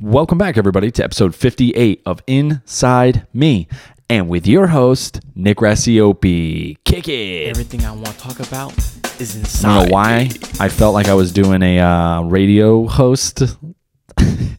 Welcome back, everybody, to episode 58 of Inside Me. And with your host, Nick Rassiopi. Kick it! Everything I want to talk about is I inside. don't know why I felt like I was doing a uh, radio host. I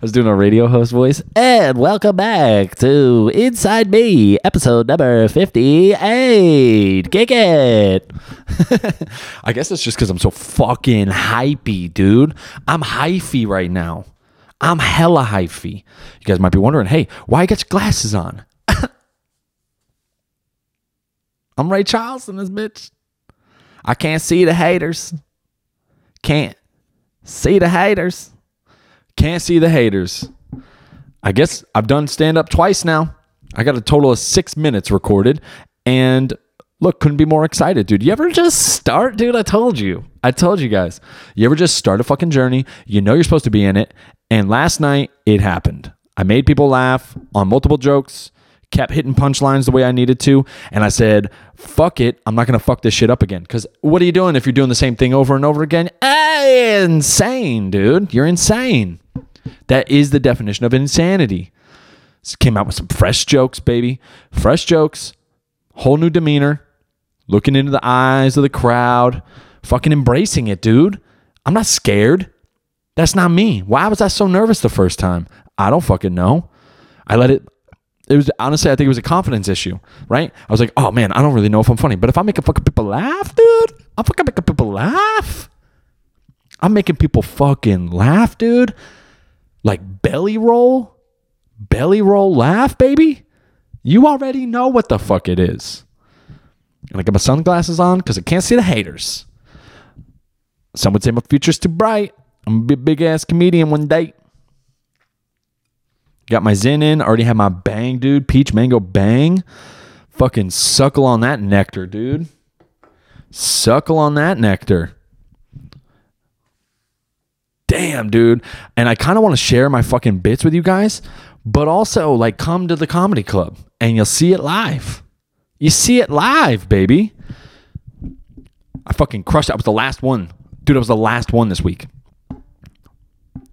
was doing a radio host voice. And welcome back to Inside Me, episode number 58. Kick it. I guess it's just because I'm so fucking hypey, dude. I'm hyphy right now. I'm hella hyphy. You guys might be wondering, hey, why you got your glasses on? I'm Ray Charles in this bitch. I can't see the haters. Can't see the haters. Can't see the haters. I guess I've done stand up twice now. I got a total of six minutes recorded. And look, couldn't be more excited, dude. You ever just start, dude? I told you. I told you guys. You ever just start a fucking journey? You know you're supposed to be in it. And last night, it happened. I made people laugh on multiple jokes kept hitting punchlines the way I needed to. And I said, fuck it. I'm not going to fuck this shit up again. Because what are you doing if you're doing the same thing over and over again? Ah, insane, dude. You're insane. That is the definition of insanity. Came out with some fresh jokes, baby. Fresh jokes, whole new demeanor, looking into the eyes of the crowd, fucking embracing it, dude. I'm not scared. That's not me. Why was I so nervous the first time? I don't fucking know. I let it it was honestly, I think it was a confidence issue, right? I was like, oh man, I don't really know if I'm funny, but if I'm making fucking people laugh, dude, I'm fucking making people laugh. I'm making people fucking laugh, dude. Like belly roll, belly roll laugh, baby. You already know what the fuck it is. And I got my sunglasses on because I can't see the haters. Some would say my future's too bright. I'm gonna be a big ass comedian one day. Got my Zyn in. Already had my bang, dude. Peach mango bang. Fucking suckle on that nectar, dude. Suckle on that nectar. Damn, dude. And I kind of want to share my fucking bits with you guys, but also like come to the comedy club and you'll see it live. You see it live, baby. I fucking crushed it. I was the last one. Dude, I was the last one this week.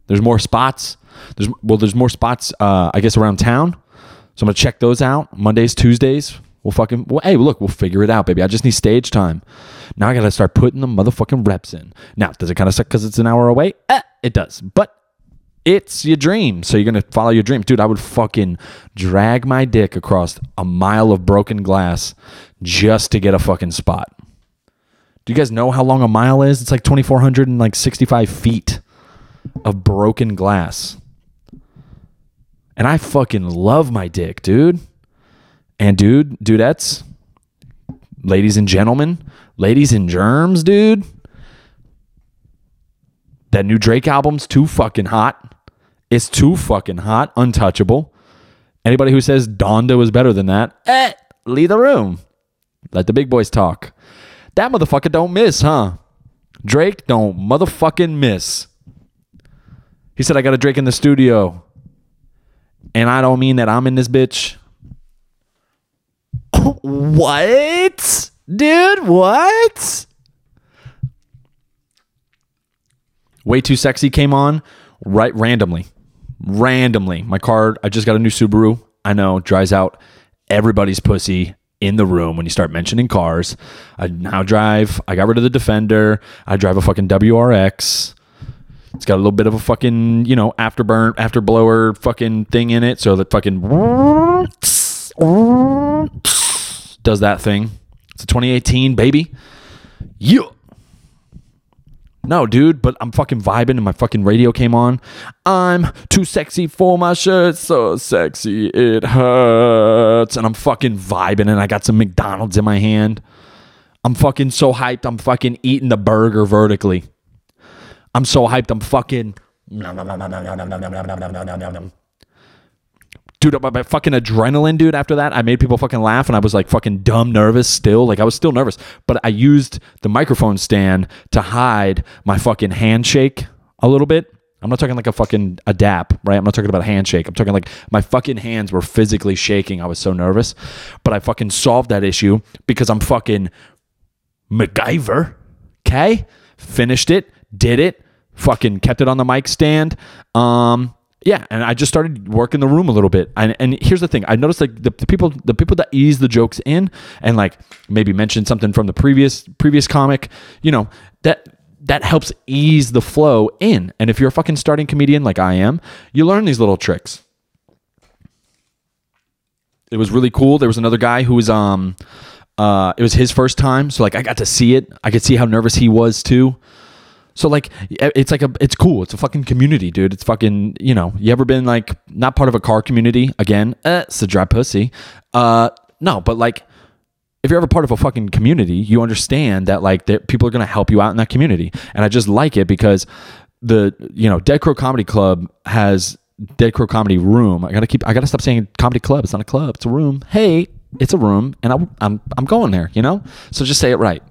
There's more spots. There's well, there's more spots. Uh, I guess around town. So I'm gonna check those out. Mondays, Tuesdays. We'll fucking. Well, hey, look, we'll figure it out, baby. I just need stage time. Now I gotta start putting the motherfucking reps in. Now, does it kind of suck because it's an hour away? Eh, it does, but it's your dream. So you're gonna follow your dream, dude. I would fucking drag my dick across a mile of broken glass just to get a fucking spot. Do you guys know how long a mile is? It's like 2,465 feet of broken glass. And I fucking love my dick, dude. And dude, dudettes, ladies and gentlemen, ladies and germs, dude. That new Drake album's too fucking hot. It's too fucking hot, untouchable. Anybody who says Donda was better than that, eh, leave the room. Let the big boys talk. That motherfucker don't miss, huh? Drake don't motherfucking miss. He said, I got a Drake in the studio. And I don't mean that I'm in this bitch. what? Dude, what? Way Too Sexy came on right randomly. Randomly. My car, I just got a new Subaru. I know, dries out everybody's pussy in the room when you start mentioning cars. I now drive, I got rid of the Defender. I drive a fucking WRX. It's got a little bit of a fucking, you know, afterburn, afterblower fucking thing in it. So that fucking does that thing. It's a 2018, baby. Yeah. No, dude, but I'm fucking vibing and my fucking radio came on. I'm too sexy for my shirt, so sexy it hurts. And I'm fucking vibing and I got some McDonald's in my hand. I'm fucking so hyped. I'm fucking eating the burger vertically. I'm so hyped. I'm fucking. Dude, my, my fucking adrenaline, dude, after that, I made people fucking laugh and I was like fucking dumb nervous still. Like I was still nervous, but I used the microphone stand to hide my fucking handshake a little bit. I'm not talking like a fucking a dap, right? I'm not talking about a handshake. I'm talking like my fucking hands were physically shaking. I was so nervous, but I fucking solved that issue because I'm fucking MacGyver. Okay, finished it, did it, fucking kept it on the mic stand. Um, yeah, and I just started working the room a little bit. And, and here's the thing: I noticed like the, the people, the people that ease the jokes in, and like maybe mention something from the previous previous comic, you know, that that helps ease the flow in. And if you're a fucking starting comedian like I am, you learn these little tricks. It was really cool. There was another guy who was um, uh, it was his first time, so like I got to see it. I could see how nervous he was too. So like it's like a it's cool. It's a fucking community, dude. It's fucking you know. You ever been like not part of a car community again? Eh, it's a dry pussy. Uh, no, but like if you're ever part of a fucking community, you understand that like that people are gonna help you out in that community. And I just like it because the you know Dead Crow Comedy Club has Dead Crow Comedy Room. I gotta keep. I gotta stop saying comedy club. It's not a club. It's a room. Hey, it's a room, and I, I'm I'm going there. You know. So just say it right.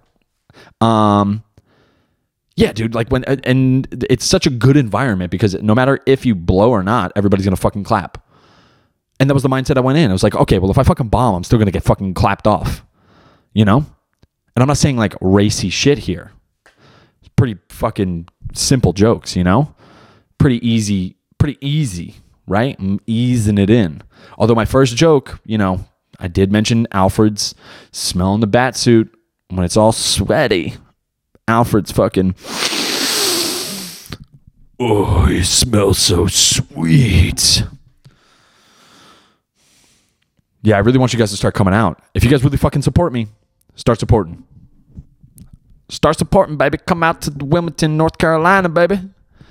Um yeah, dude. Like when and it's such a good environment because no matter if you blow or not, everybody's gonna fucking clap. And that was the mindset I went in. I was like, okay, well, if I fucking bomb, I'm still gonna get fucking clapped off. You know? And I'm not saying like racy shit here. It's pretty fucking simple jokes, you know? Pretty easy, pretty easy, right? I'm easing it in. Although my first joke, you know, I did mention Alfred's smelling the bat suit when it's all sweaty. Alfred's fucking. Oh, you smell so sweet. Yeah, I really want you guys to start coming out. If you guys really fucking support me, start supporting. Start supporting, baby. Come out to Wilmington, North Carolina, baby.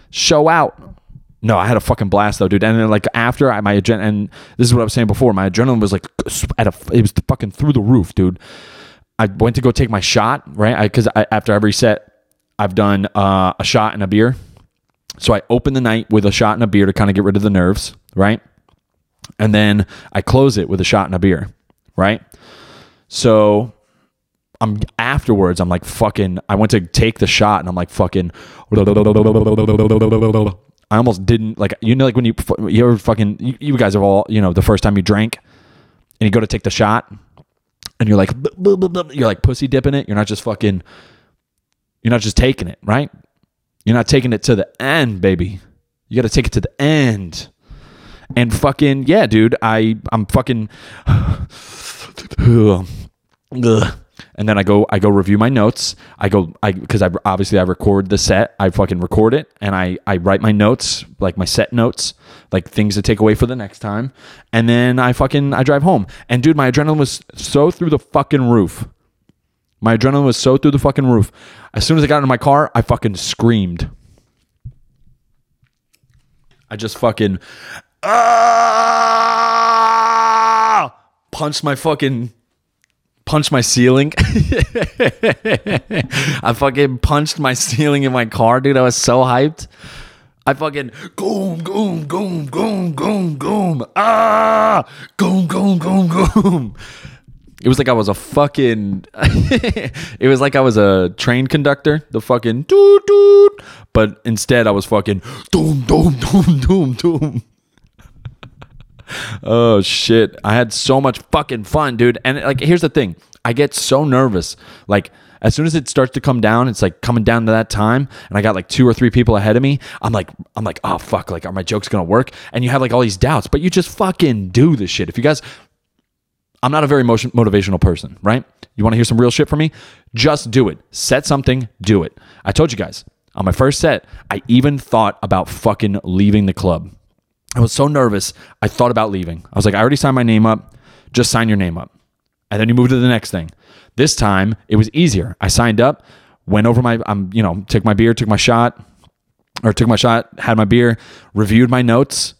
Show out. No, I had a fucking blast though, dude. And then like after I my adrenaline, and this is what I was saying before, my adrenaline was like at a, it was fucking through the roof, dude. I went to go take my shot, right? Because after every set, I've done uh, a shot and a beer. So I open the night with a shot and a beer to kind of get rid of the nerves, right? And then I close it with a shot and a beer, right? So I'm afterwards, I'm like fucking, I went to take the shot and I'm like fucking, I almost didn't, like, you know, like when you, you ever fucking, you, you guys have all, you know, the first time you drank and you go to take the shot and you're like you're like pussy dipping it. You're not just fucking you're not just taking it, right? You're not taking it to the end, baby. You got to take it to the end. And fucking yeah, dude, I I'm fucking and then I go I go review my notes. I go I because I obviously I record the set. I fucking record it and I I write my notes like my set notes, like things to take away for the next time. And then I fucking I drive home. And dude, my adrenaline was so through the fucking roof. My adrenaline was so through the fucking roof. As soon as I got into my car, I fucking screamed. I just fucking ah, punched my fucking punched my ceiling. I fucking punched my ceiling in my car, dude. I was so hyped. I fucking goom, goom, goom, goom, goom, goom. Ah, goom, goom, goom, goom. It was like I was a fucking. it was like I was a train conductor, the fucking doot doot. But instead, I was fucking doom, doom, doom, doom, doom oh shit. I had so much fucking fun, dude. And like here's the thing. I get so nervous. Like as soon as it starts to come down, it's like coming down to that time, and I got like two or three people ahead of me. I'm like, I'm like, oh fuck, like are my jokes gonna work? And you have like all these doubts, but you just fucking do this shit. If you guys, I'm not a very motion, motivational person, right? You want to hear some real shit from me? Just do it. Set something, do it. I told you guys on my first set, I even thought about fucking leaving the club. I was so nervous. I thought about leaving. I was like, I already signed my name up. Just sign your name up. And then you move to the next thing. This time it was easier. I signed up, went over my, I'm, you know, took my beer, took my shot, or took my shot, had my beer, reviewed my notes,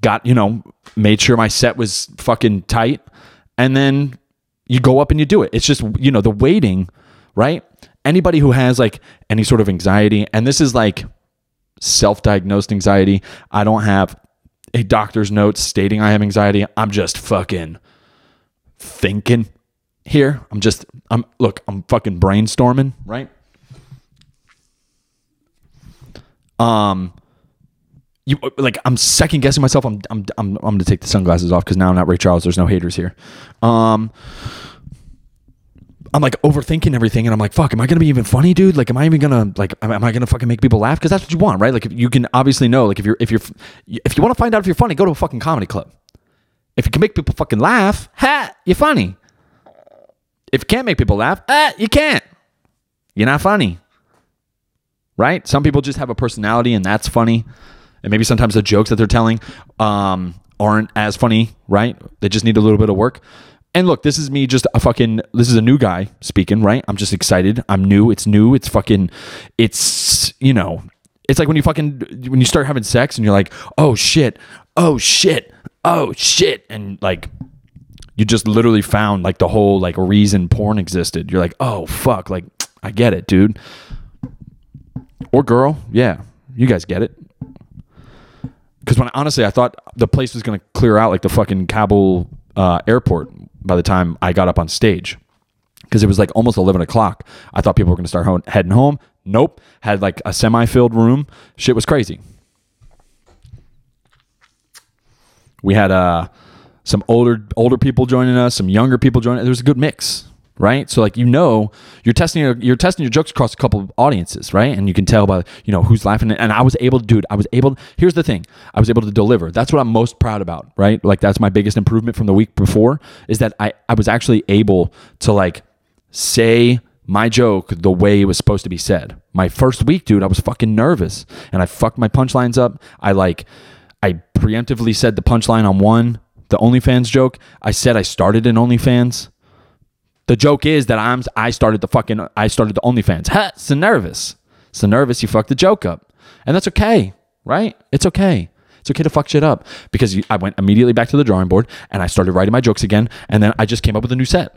got, you know, made sure my set was fucking tight. And then you go up and you do it. It's just, you know, the waiting, right? Anybody who has like any sort of anxiety, and this is like self diagnosed anxiety, I don't have a doctor's note stating I have anxiety. I'm just fucking thinking here. I'm just I'm look, I'm fucking brainstorming, right? Um you like I'm second guessing myself. I'm I'm I'm I'm going to take the sunglasses off cuz now I'm not Ray Charles. There's no haters here. Um I'm like overthinking everything, and I'm like, fuck, am I gonna be even funny, dude? Like, am I even gonna like, am, I gonna fucking make people laugh? Because that's what you want, right? Like, you can obviously know, like, if you're if you're if you want to find out if you're funny, go to a fucking comedy club. If you can make people fucking laugh, ha, you're funny. If you can't make people laugh, ah, you can't. You're not funny. Right? Some people just have a personality and that's funny. And maybe sometimes the jokes that they're telling um, aren't as funny, right? They just need a little bit of work. And look, this is me just a fucking this is a new guy speaking, right? I'm just excited. I'm new. It's new. It's fucking it's you know, it's like when you fucking when you start having sex and you're like, "Oh shit. Oh shit. Oh shit." And like you just literally found like the whole like reason porn existed. You're like, "Oh fuck, like I get it, dude." Or girl, yeah. You guys get it. Because when I honestly, I thought the place was gonna clear out like the fucking Kabul uh, airport by the time I got up on stage. Because it was like almost eleven o'clock. I thought people were gonna start ho- heading home. Nope. Had like a semi-filled room. Shit was crazy. We had uh some older older people joining us, some younger people joining. There was a good mix, right? So like you know, you're testing your you're testing your jokes across a couple of audiences, right? And you can tell by you know who's laughing. And I was able to do it. I was able. Here's the thing: I was able to deliver. That's what I'm most proud about, right? Like that's my biggest improvement from the week before is that I I was actually able to like say my joke the way it was supposed to be said. My first week, dude, I was fucking nervous and I fucked my punchlines up. I like, I preemptively said the punchline on one, the OnlyFans joke. I said I started in OnlyFans. The joke is that I'm, I started the fucking, I started the OnlyFans. Ha, so nervous. So nervous, you fucked the joke up. And that's okay, right? It's okay. It's okay to fuck shit up because I went immediately back to the drawing board and I started writing my jokes again. And then I just came up with a new set.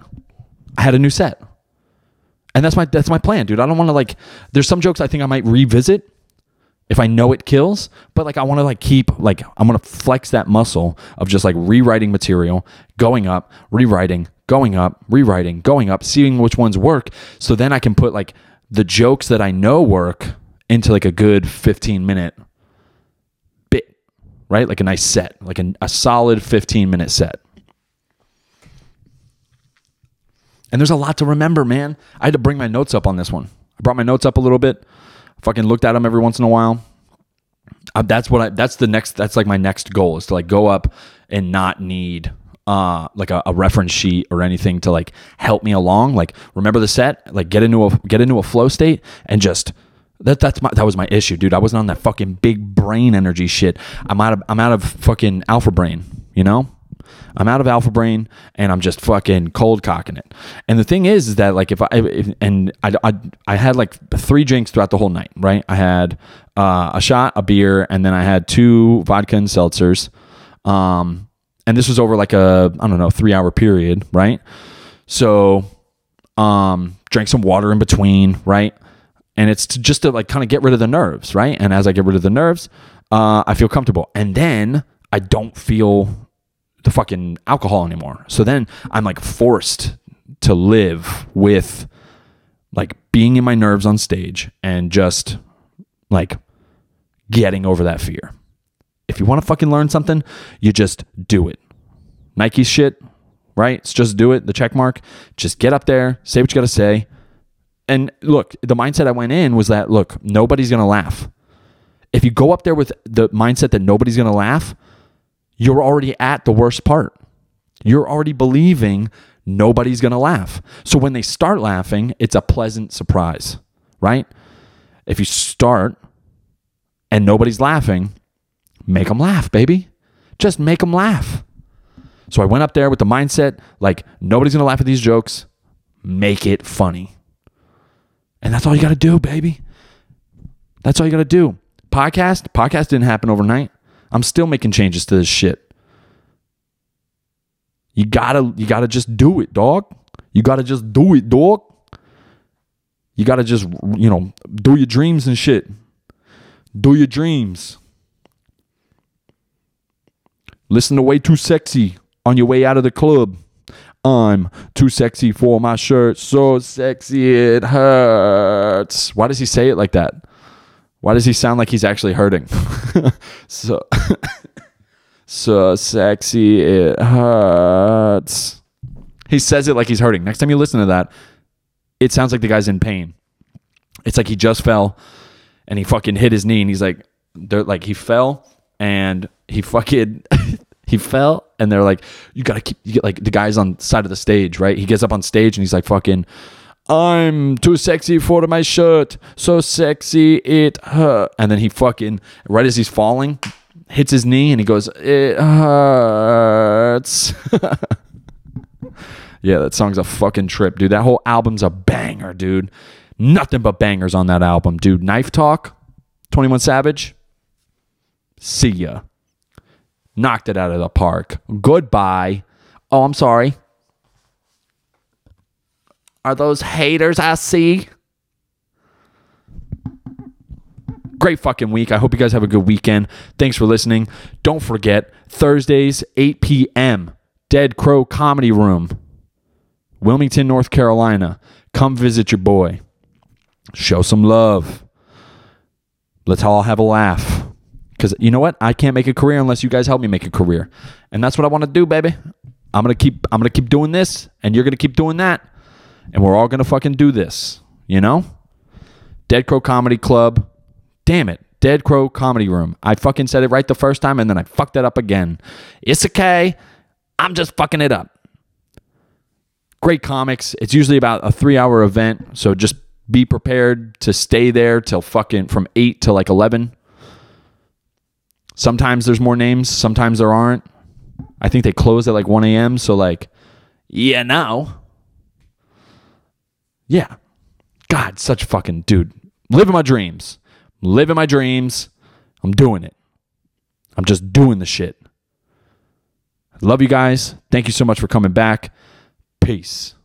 I had a new set. And that's my that's my plan, dude. I don't want to like there's some jokes I think I might revisit if I know it kills, but like I want to like keep like I'm going to flex that muscle of just like rewriting material, going up, rewriting, going up, rewriting, going up, seeing which ones work so then I can put like the jokes that I know work into like a good 15 minute bit, right? Like a nice set, like a, a solid 15 minute set. And there's a lot to remember, man. I had to bring my notes up on this one. I brought my notes up a little bit. Fucking looked at them every once in a while. Uh, that's what I. That's the next. That's like my next goal is to like go up and not need uh like a, a reference sheet or anything to like help me along. Like remember the set. Like get into a get into a flow state and just that that's my that was my issue, dude. I wasn't on that fucking big brain energy shit. I'm out of I'm out of fucking alpha brain. You know. I'm out of alpha brain and I'm just fucking cold cocking it. And the thing is, is that like if I if, and I, I I had like three drinks throughout the whole night, right? I had uh, a shot, a beer, and then I had two vodka and seltzers. Um, and this was over like a I don't know three hour period, right? So, um, drank some water in between, right? And it's to, just to like kind of get rid of the nerves, right? And as I get rid of the nerves, uh, I feel comfortable, and then I don't feel the fucking alcohol anymore. So then I'm like forced to live with like being in my nerves on stage and just like getting over that fear. If you want to fucking learn something, you just do it. Nike shit, right? It's just do it, the check mark. Just get up there, say what you got to say. And look, the mindset I went in was that look, nobody's going to laugh. If you go up there with the mindset that nobody's going to laugh, you're already at the worst part. You're already believing nobody's going to laugh. So when they start laughing, it's a pleasant surprise, right? If you start and nobody's laughing, make them laugh, baby. Just make them laugh. So I went up there with the mindset like nobody's going to laugh at these jokes. Make it funny. And that's all you got to do, baby. That's all you got to do. Podcast, podcast didn't happen overnight. I'm still making changes to this shit. You gotta, you gotta just do it, dog. You gotta just do it, dog. You gotta just, you know, do your dreams and shit. Do your dreams. Listen to Way Too Sexy on your way out of the club. I'm too sexy for my shirt, so sexy it hurts. Why does he say it like that? Why does he sound like he's actually hurting? so so sexy it hurts. He says it like he's hurting. Next time you listen to that, it sounds like the guy's in pain. It's like he just fell and he fucking hit his knee and he's like they're like he fell and he fucking he fell and they're like you gotta keep you get like the guy's on the side of the stage right he gets up on stage and he's like fucking i'm too sexy for my shirt. So sexy it hurt. And then he fucking right as he's falling hits his knee and he goes it hurts. Yeah that song's a fucking trip dude. That whole album's a banger dude. Nothing but bangers on that album dude. Knife talk 21 savage. See ya. Knocked it out of the park. Goodbye. Oh, I'm sorry. Are those haters I see? Great fucking week. I hope you guys have a good weekend. Thanks for listening. Don't forget, Thursdays, 8 p.m., Dead Crow Comedy Room, Wilmington, North Carolina. Come visit your boy. Show some love. Let's all have a laugh. Because you know what? I can't make a career unless you guys help me make a career. And that's what I want to do, baby. I'm gonna keep I'm gonna keep doing this, and you're gonna keep doing that. And we're all gonna fucking do this. You know? Dead Crow Comedy Club. Damn it. Dead Crow Comedy Room. I fucking said it right the first time and then I fucked it up again. It's okay. I'm just fucking it up. Great comics. It's usually about a three hour event. So just be prepared to stay there till fucking from 8 to like 11. Sometimes there's more names, sometimes there aren't. I think they close at like 1 a.m. So, like, yeah, now. Yeah. God, such fucking dude. Living my dreams. Living my dreams. I'm doing it. I'm just doing the shit. Love you guys. Thank you so much for coming back. Peace.